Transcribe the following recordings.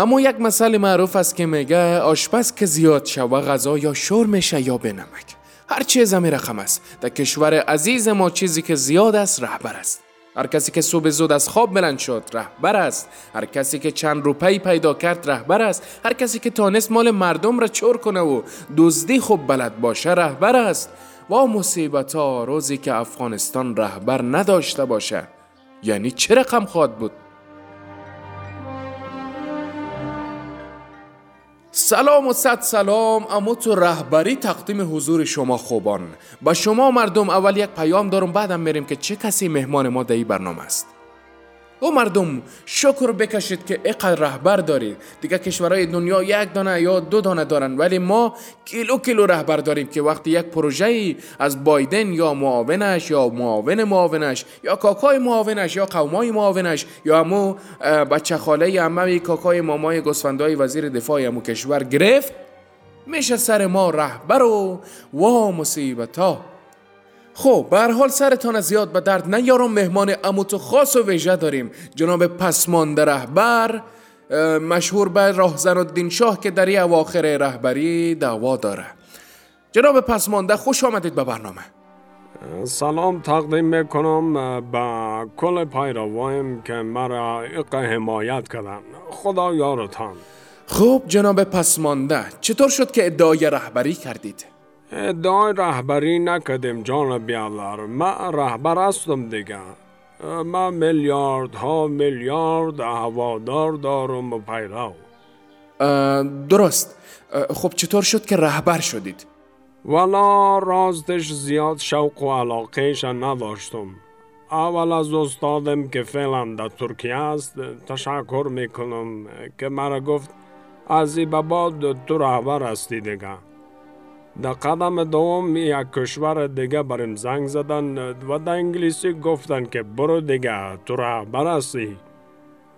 اما یک مسئله معروف است که میگه آشپز که زیاد شوه غذا یا شور میشه یا به نمک. هر چیز می رقم است. در کشور عزیز ما چیزی که زیاد است رهبر است. هر کسی که صبح زود از خواب بلند شد رهبر است. هر کسی که چند روپی پیدا کرد رهبر است. هر کسی که تانست مال مردم را چور کنه و دزدی خوب بلد باشه رهبر است. و مصیبت ها روزی که افغانستان رهبر نداشته باشه. یعنی چه رقم خواهد بود؟ سلام و صد سلام اما تو رهبری تقدیم حضور شما خوبان. با شما مردم اول یک پیام دارم بعدم میریم که چه کسی مهمان ما در برنامه است. او مردم شکر بکشید که اقدر رهبر دارید دیگه کشورهای دنیا یک دانه یا دو دانه دارن ولی ما کیلو کیلو رهبر داریم که وقتی یک پروژه از بایدن یا معاونش یا معاون معاونش یا کاکای معاونش یا قومای معاونش یا امو بچه خاله امه کاکای مامای گسفندای وزیر دفاع امو کشور گرفت میشه سر ما رهبر و وا مصیبت ها خب به حال سرتان زیاد به درد نیارم مهمان اموت خاص و ویژه داریم. جناب پسمانده رهبر مشهور به راهزن الدین شاه که در اواخر رهبری دعوا داره. جناب پسمانده خوش آمدید به برنامه. سلام تقدیم می‌کنم به کل پیروایم که مرا حمایت کردن. خدا یارتان. خب جناب پسمانده چطور شد که ادعای رهبری کردید؟ ادعای رهبری نکردیم جان بیالر ما رهبر هستم دیگه. ما میلیارد ها میلیارد هوادار دارم و پیرو. درست. خب چطور شد که رهبر شدید؟ والا راستش زیاد شوق و علاقهش نداشتم. اول از استادم که فعلا در ترکیه است تشکر می‌کنم که مرا گفت از این بعد تو رهبر هستی دیگه. در قدم دوم یک کشور دیگه بریم زنگ زدن و در انگلیسی گفتن که برو دیگه تو رهبر هستی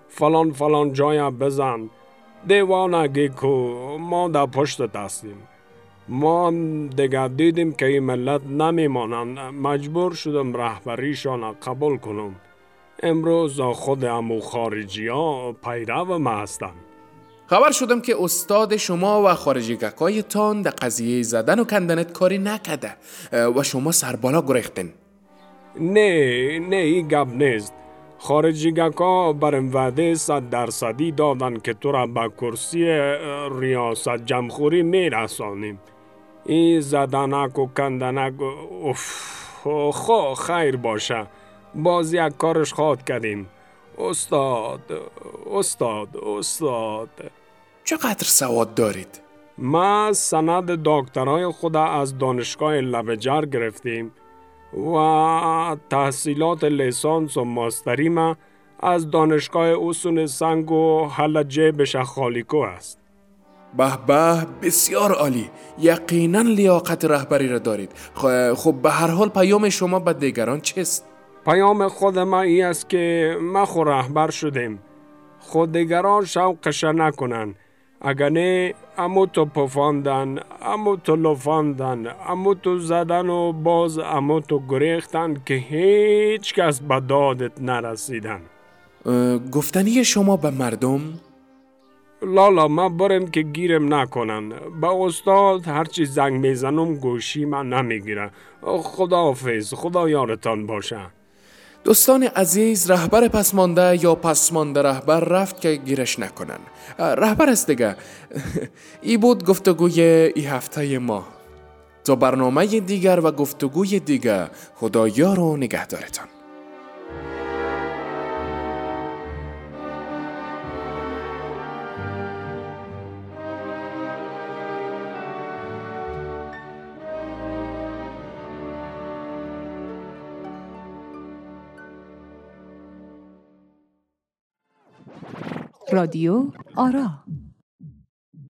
فلان فلان جای بزن دیوانگی کو ما در پشت هستیم ما دیگه دیدیم که این ملت نمیمانند مجبور شدم رهبریشان قبول کنم امروز خود امو خارجی ها پیرو ما هستند خبر شدم که استاد شما و خارجی تان در قضیه زدن و کندنت کاری نکده و شما سربالا گریختن نه نه این گب نیست. خارجی گکا برم وعده صد درصدی دادن که تو را به کرسی ریاست جمهوری میرسانیم. این زدنک و کندنک اوف خو خیر باشه. باز یک کارش خواد کردیم. استاد استاد استاد. چقدر سواد دارید؟ ما سند دکترای خود از دانشگاه لبجر گرفتیم و تحصیلات لیسانس و ماستری ما از دانشگاه اصون سنگ و حلجه بشخالیکو است. به به بسیار عالی یقینا لیاقت رهبری را دارید خب به هر حال پیام شما به دیگران چیست؟ پیام خود ما ای است که ما خو رهبر شدیم خود دیگران شوقش نکنن اگر نه امو تو پفاندن امو تو لفاندن امو تو زدن و باز امو تو گریختن که هیچ کس به دادت نرسیدن. گفتنی شما به مردم؟ لالا ما برم که گیرم نکنن. با استاد هرچی زنگ می‌زنم گوشی من نمی‌گیره. خدا حافظ خدا یارتان باشه. دوستان عزیز رهبر پسمانده یا پسمانده رهبر رفت که گیرش نکنن. رهبر است دیگه. ای بود گفتگوی ای هفته ما. تا برنامه دیگر و گفتگوی دیگر خدایا رو نگهدارتان. رادیو آرا.